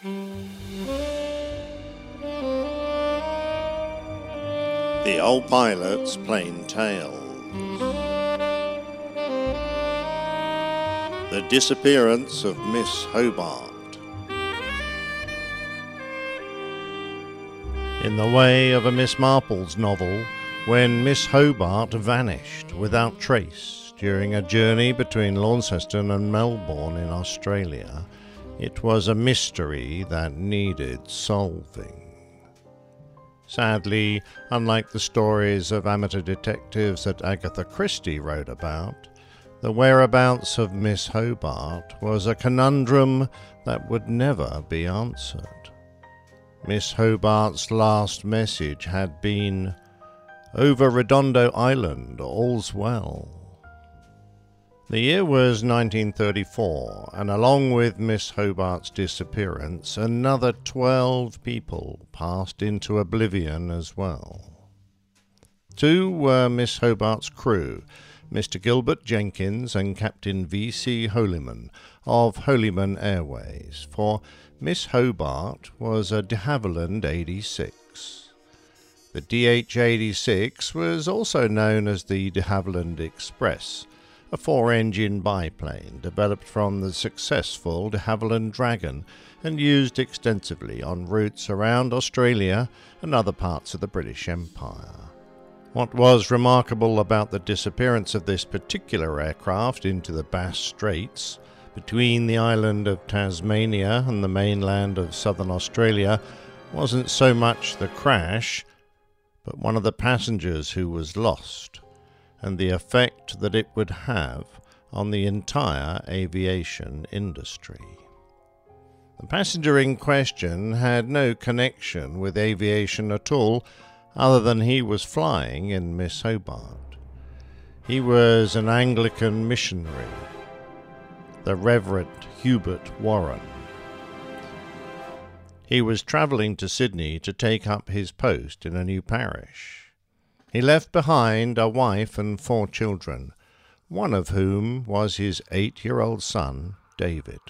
The Old Pilot's Plane Tale. The Disappearance of Miss Hobart. In the way of a Miss Marple's novel, when Miss Hobart vanished without trace during a journey between Launceston and Melbourne in Australia, it was a mystery that needed solving. Sadly, unlike the stories of amateur detectives that Agatha Christie wrote about, the whereabouts of Miss Hobart was a conundrum that would never be answered. Miss Hobart's last message had been, Over Rodondo Island, all's well. The year was 1934, and along with Miss Hobart's disappearance, another 12 people passed into oblivion as well. Two were Miss Hobart's crew, Mr. Gilbert Jenkins and Captain V.C. Holyman of Holyman Airways, for Miss Hobart was a de Havilland 86. The DH-86 was also known as the de Havilland Express, a four-engine biplane developed from the successful de Havilland Dragon and used extensively on routes around Australia and other parts of the British Empire. What was remarkable about the disappearance of this particular aircraft into the Bass Straits, between the island of Tasmania and the mainland of southern Australia, wasn't so much the crash, but one of the passengers who was lost and the effect that it would have on the entire aviation industry. The passenger in question had no connection with aviation at all, other than he was flying in Miss Hobart. He was an Anglican missionary, the Reverend Hubert Warren. He was travelling to Sydney to take up his post in a new parish. He left behind a wife and four children, one of whom was his eight year old son, David.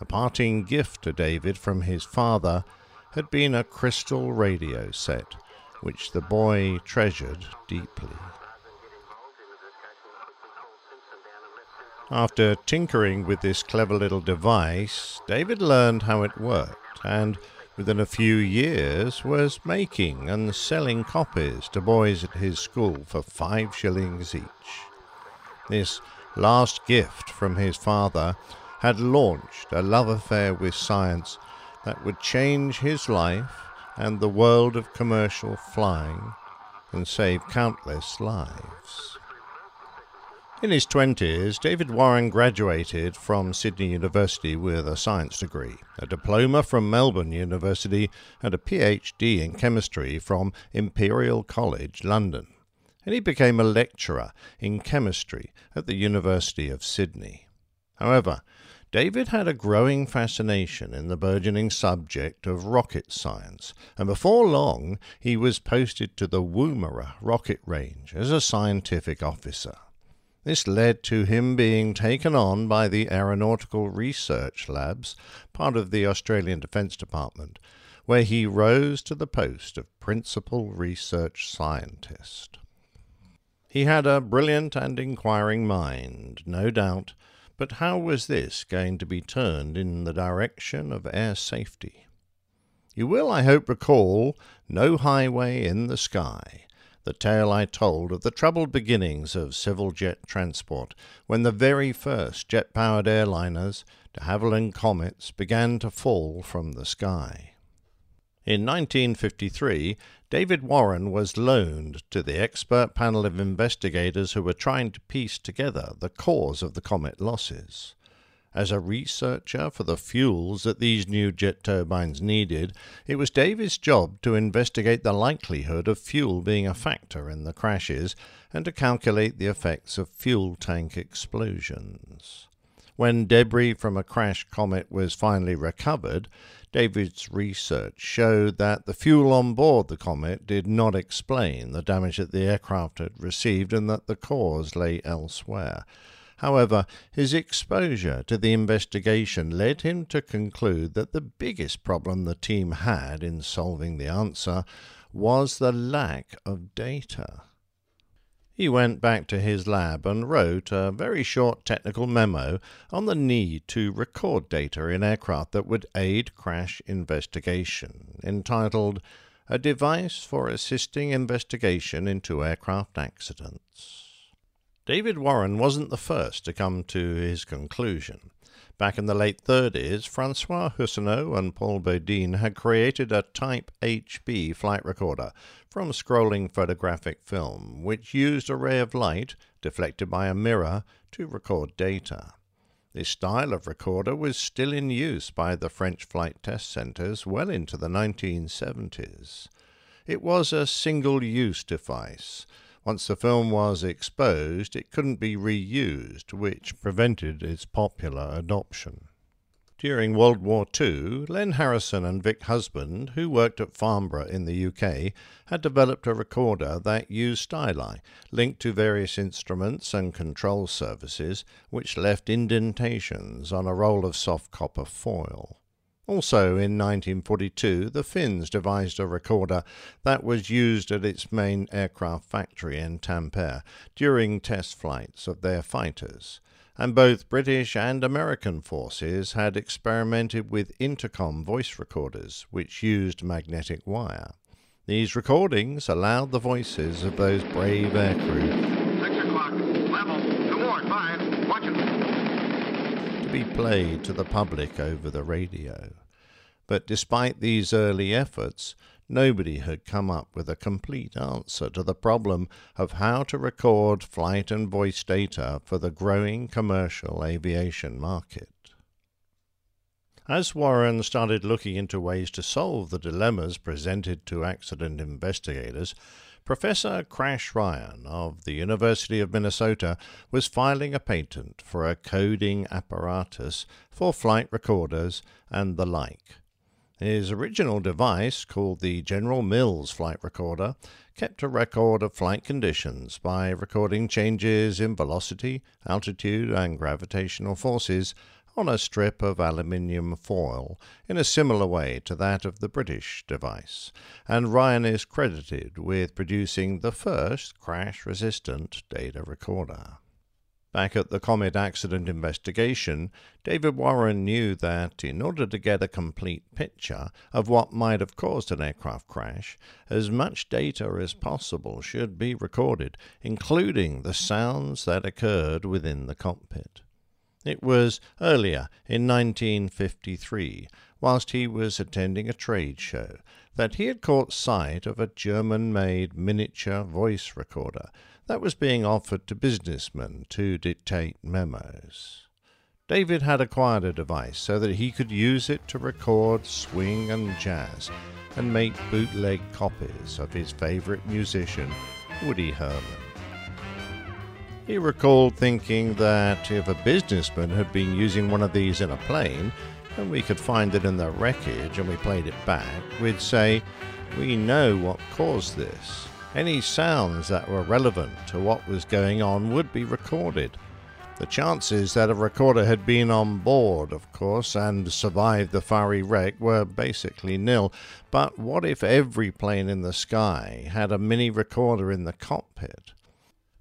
A parting gift to David from his father had been a crystal radio set, which the boy treasured deeply. After tinkering with this clever little device, David learned how it worked and within a few years was making and selling copies to boys at his school for five shillings each. This last gift from his father had launched a love affair with science that would change his life and the world of commercial flying and save countless lives. In his twenties, David Warren graduated from Sydney University with a science degree, a diploma from Melbourne University, and a PhD in chemistry from Imperial College, London. And he became a lecturer in chemistry at the University of Sydney. However, David had a growing fascination in the burgeoning subject of rocket science, and before long he was posted to the Woomera rocket range as a scientific officer. This led to him being taken on by the Aeronautical Research Labs, part of the Australian Defence Department, where he rose to the post of Principal Research Scientist. He had a brilliant and inquiring mind, no doubt, but how was this going to be turned in the direction of air safety? You will, I hope, recall No Highway in the Sky, the tale I told of the troubled beginnings of civil jet transport when the very first jet powered airliners, de Havilland Comets, began to fall from the sky. In 1953, David Warren was loaned to the expert panel of investigators who were trying to piece together the cause of the comet losses. As a researcher for the fuels that these new jet turbines needed, it was David's job to investigate the likelihood of fuel being a factor in the crashes and to calculate the effects of fuel tank explosions. When debris from a crashed comet was finally recovered, David's research showed that the fuel on board the comet did not explain the damage that the aircraft had received and that the cause lay elsewhere. However, his exposure to the investigation led him to conclude that the biggest problem the team had in solving the answer was the lack of data. He went back to his lab and wrote a very short technical memo on the need to record data in aircraft that would aid crash investigation, entitled A Device for Assisting Investigation into Aircraft Accidents. David Warren wasn't the first to come to his conclusion. Back in the late 30s, Francois Hussenot and Paul Beaudouin had created a Type HB flight recorder from scrolling photographic film, which used a ray of light deflected by a mirror to record data. This style of recorder was still in use by the French flight test centers well into the 1970s. It was a single use device once the film was exposed, it couldn't be reused, which prevented its popular adoption. During World War II, Len Harrison and Vic Husband, who worked at Farnborough in the UK, had developed a recorder that used styli, linked to various instruments and control surfaces, which left indentations on a roll of soft copper foil. Also in 1942, the Finns devised a recorder that was used at its main aircraft factory in Tampere during test flights of their fighters, and both British and American forces had experimented with intercom voice recorders which used magnetic wire. These recordings allowed the voices of those brave aircrew. Six o'clock, level, two five, watch it be played to the public over the radio. But despite these early efforts, nobody had come up with a complete answer to the problem of how to record flight and voice data for the growing commercial aviation market. As Warren started looking into ways to solve the dilemmas presented to accident investigators, Professor Crash Ryan of the University of Minnesota was filing a patent for a coding apparatus for flight recorders and the like. His original device, called the General Mills Flight Recorder, kept a record of flight conditions by recording changes in velocity, altitude, and gravitational forces on a strip of aluminium foil in a similar way to that of the British device, and Ryan is credited with producing the first crash resistant data recorder. Back at the Comet accident investigation, David Warren knew that in order to get a complete picture of what might have caused an aircraft crash, as much data as possible should be recorded, including the sounds that occurred within the cockpit. It was earlier, in 1953, whilst he was attending a trade show, that he had caught sight of a German made miniature voice recorder that was being offered to businessmen to dictate memos. David had acquired a device so that he could use it to record swing and jazz and make bootleg copies of his favorite musician, Woody Herman. He recalled thinking that if a businessman had been using one of these in a plane, and we could find it in the wreckage and we played it back, we'd say, We know what caused this. Any sounds that were relevant to what was going on would be recorded. The chances that a recorder had been on board, of course, and survived the fiery wreck were basically nil. But what if every plane in the sky had a mini recorder in the cockpit?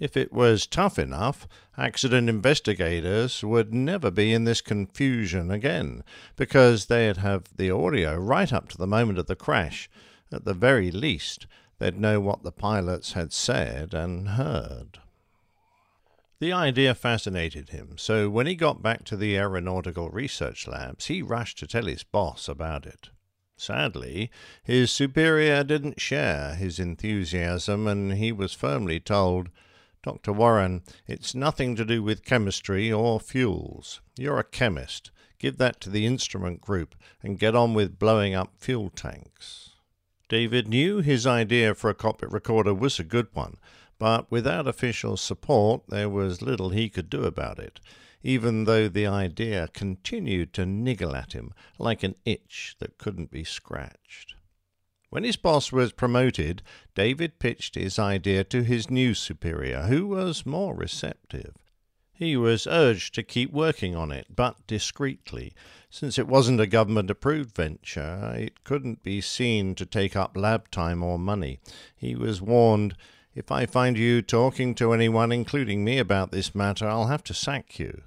If it was tough enough, accident investigators would never be in this confusion again, because they'd have the audio right up to the moment of the crash. At the very least, they'd know what the pilots had said and heard. The idea fascinated him, so when he got back to the aeronautical research labs, he rushed to tell his boss about it. Sadly, his superior didn't share his enthusiasm, and he was firmly told, Dr. Warren, it's nothing to do with chemistry or fuels. You're a chemist. Give that to the instrument group and get on with blowing up fuel tanks. David knew his idea for a cockpit recorder was a good one, but without official support there was little he could do about it, even though the idea continued to niggle at him like an itch that couldn't be scratched. When his boss was promoted, David pitched his idea to his new superior, who was more receptive. He was urged to keep working on it, but discreetly. Since it wasn't a government approved venture, it couldn't be seen to take up lab time or money. He was warned if I find you talking to anyone, including me, about this matter, I'll have to sack you.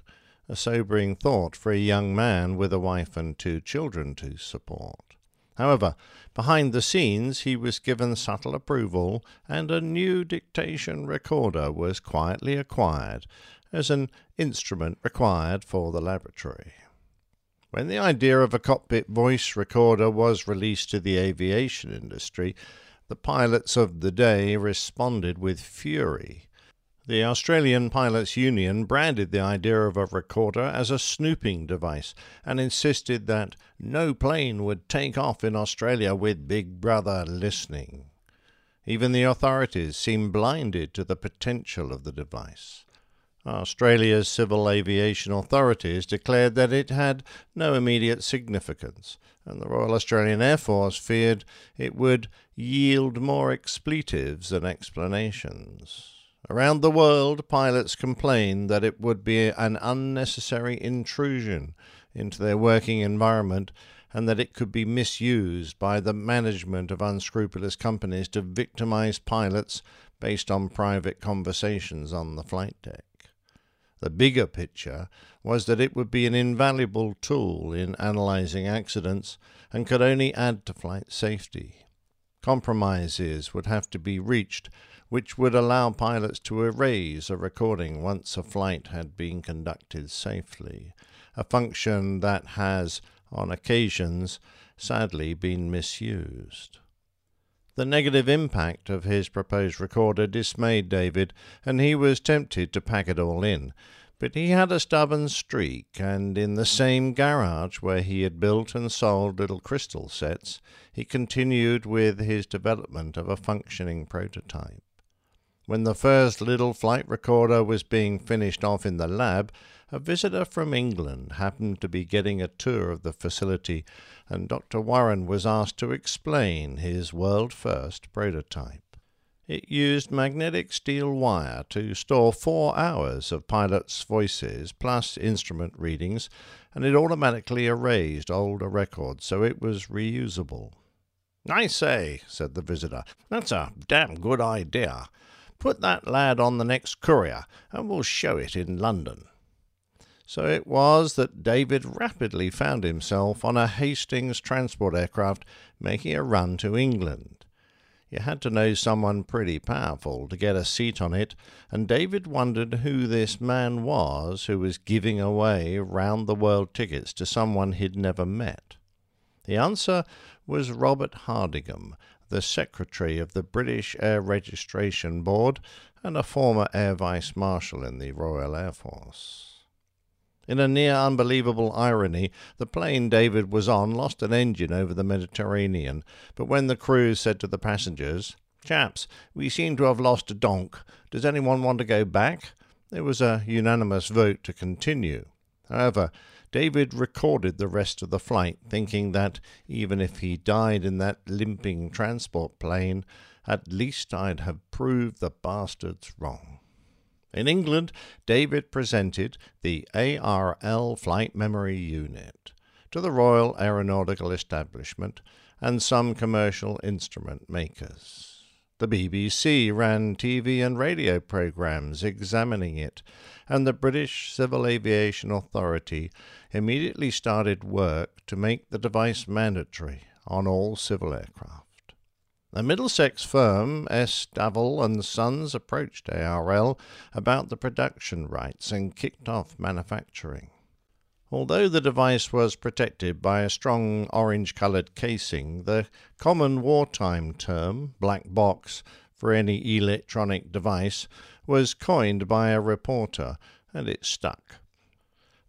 A sobering thought for a young man with a wife and two children to support. However, behind the scenes, he was given subtle approval, and a new dictation recorder was quietly acquired as an instrument required for the laboratory. When the idea of a cockpit voice recorder was released to the aviation industry, the pilots of the day responded with fury. The Australian Pilots Union branded the idea of a recorder as a snooping device and insisted that no plane would take off in Australia with Big Brother listening. Even the authorities seemed blinded to the potential of the device. Australia's civil aviation authorities declared that it had no immediate significance, and the Royal Australian Air Force feared it would yield more expletives than explanations. Around the world, pilots complained that it would be an unnecessary intrusion into their working environment and that it could be misused by the management of unscrupulous companies to victimize pilots based on private conversations on the flight deck. The bigger picture was that it would be an invaluable tool in analyzing accidents and could only add to flight safety. Compromises would have to be reached which would allow pilots to erase a recording once a flight had been conducted safely, a function that has, on occasions, sadly been misused. The negative impact of his proposed recorder dismayed David, and he was tempted to pack it all in. But he had a stubborn streak, and in the same garage where he had built and sold little crystal sets, he continued with his development of a functioning prototype. When the first little flight recorder was being finished off in the lab, a visitor from England happened to be getting a tour of the facility, and Dr. Warren was asked to explain his world first prototype. It used magnetic steel wire to store four hours of pilots' voices plus instrument readings, and it automatically erased older records so it was reusable. I say, said the visitor, that's a damn good idea. Put that lad on the next courier, and we'll show it in London. So it was that David rapidly found himself on a Hastings transport aircraft making a run to England. You had to know someone pretty powerful to get a seat on it, and David wondered who this man was who was giving away round the world tickets to someone he'd never met. The answer was Robert Hardingham, the secretary of the British Air Registration Board and a former Air Vice Marshal in the Royal Air Force. In a near unbelievable irony, the plane David was on lost an engine over the Mediterranean, but when the crew said to the passengers, Chaps, we seem to have lost a donk. Does anyone want to go back? There was a unanimous vote to continue. However, David recorded the rest of the flight, thinking that even if he died in that limping transport plane, at least I'd have proved the bastards wrong. In England, David presented the ARL Flight Memory Unit to the Royal Aeronautical Establishment and some commercial instrument makers. The BBC ran TV and radio programs examining it, and the British Civil Aviation Authority immediately started work to make the device mandatory on all civil aircraft. A Middlesex firm, S. Davall and Sons, approached ARL about the production rights and kicked off manufacturing. Although the device was protected by a strong orange coloured casing, the common wartime term, black box, for any electronic device was coined by a reporter, and it stuck.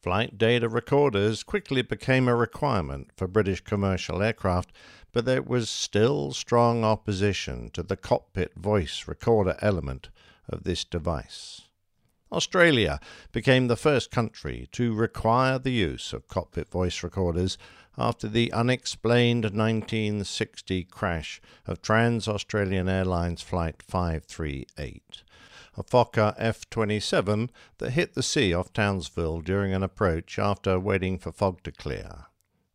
Flight data recorders quickly became a requirement for British commercial aircraft but there was still strong opposition to the cockpit voice recorder element of this device. Australia became the first country to require the use of cockpit voice recorders after the unexplained 1960 crash of Trans Australian Airlines Flight 538. a Fokker F 27 that hit the sea off Townsville during an approach after waiting for fog to clear.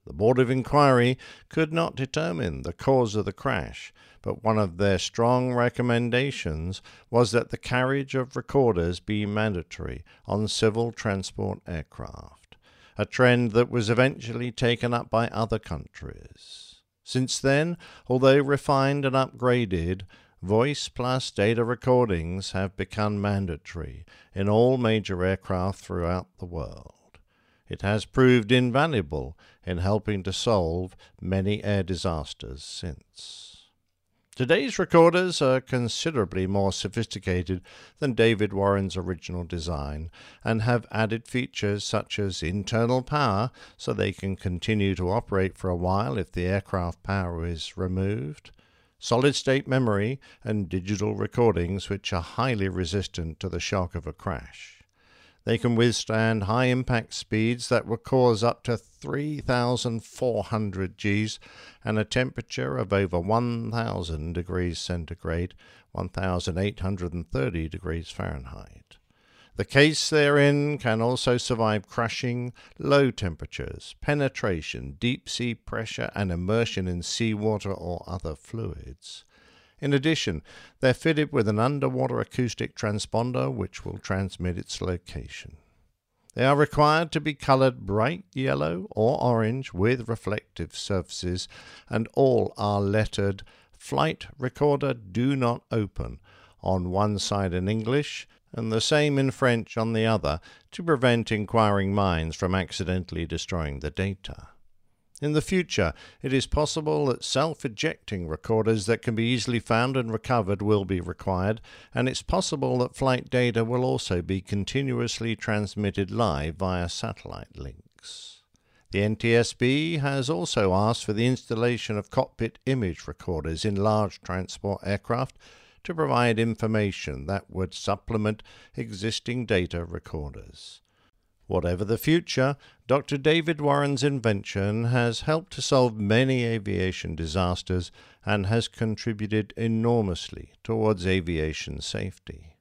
The Board of Inquiry could not determine the cause of the crash, but one of their strong recommendations was that the carriage of recorders be mandatory on civil transport aircraft, a trend that was eventually taken up by other countries. Since then, although refined and upgraded, voice plus data recordings have become mandatory in all major aircraft throughout the world. It has proved invaluable in helping to solve many air disasters since. Today's recorders are considerably more sophisticated than David Warren's original design and have added features such as internal power so they can continue to operate for a while if the aircraft power is removed, solid state memory, and digital recordings which are highly resistant to the shock of a crash. They can withstand high impact speeds that will cause up to 3,400 Gs and a temperature of over 1,000 degrees centigrade, 1,830 degrees Fahrenheit. The case therein can also survive crushing, low temperatures, penetration, deep sea pressure, and immersion in seawater or other fluids. In addition, they're fitted with an underwater acoustic transponder which will transmit its location. They are required to be colored bright yellow or orange with reflective surfaces, and all are lettered Flight Recorder Do Not Open on one side in English and the same in French on the other to prevent inquiring minds from accidentally destroying the data. In the future, it is possible that self ejecting recorders that can be easily found and recovered will be required, and it's possible that flight data will also be continuously transmitted live via satellite links. The NTSB has also asked for the installation of cockpit image recorders in large transport aircraft to provide information that would supplement existing data recorders. Whatever the future, Dr. David Warren's invention has helped to solve many aviation disasters and has contributed enormously towards aviation safety.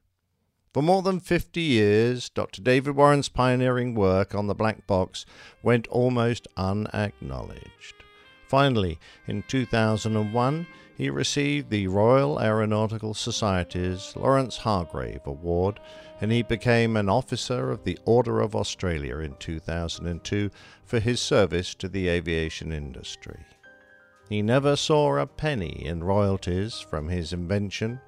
For more than 50 years, Dr. David Warren's pioneering work on the black box went almost unacknowledged. Finally, in 2001, he received the Royal Aeronautical Society's Lawrence Hargrave Award and he became an officer of the Order of Australia in 2002 for his service to the aviation industry. He never saw a penny in royalties from his invention,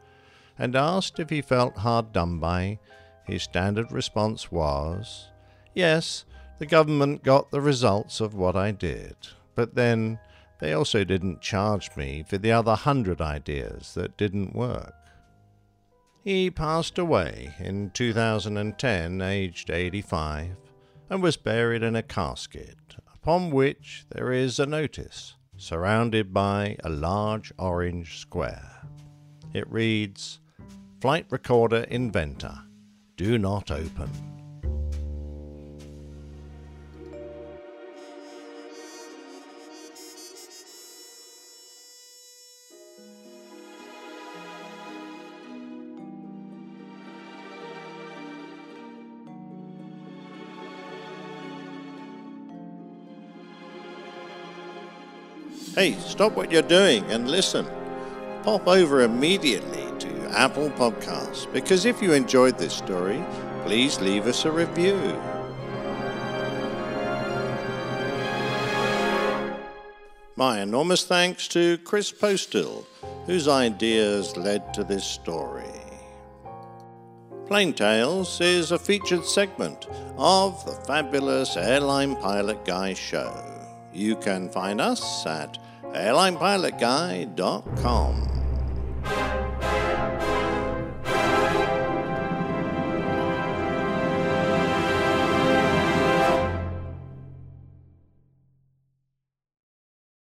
and asked if he felt hard done by, his standard response was, Yes, the government got the results of what I did, but then they also didn't charge me for the other hundred ideas that didn't work. He passed away in 2010, aged 85, and was buried in a casket, upon which there is a notice surrounded by a large orange square. It reads Flight Recorder Inventor, do not open. Hey, stop what you're doing and listen. Pop over immediately to Apple Podcasts because if you enjoyed this story, please leave us a review. My enormous thanks to Chris Postal, whose ideas led to this story. Plane Tales is a featured segment of the fabulous Airline Pilot Guy show. You can find us at airlinepilotguy.com.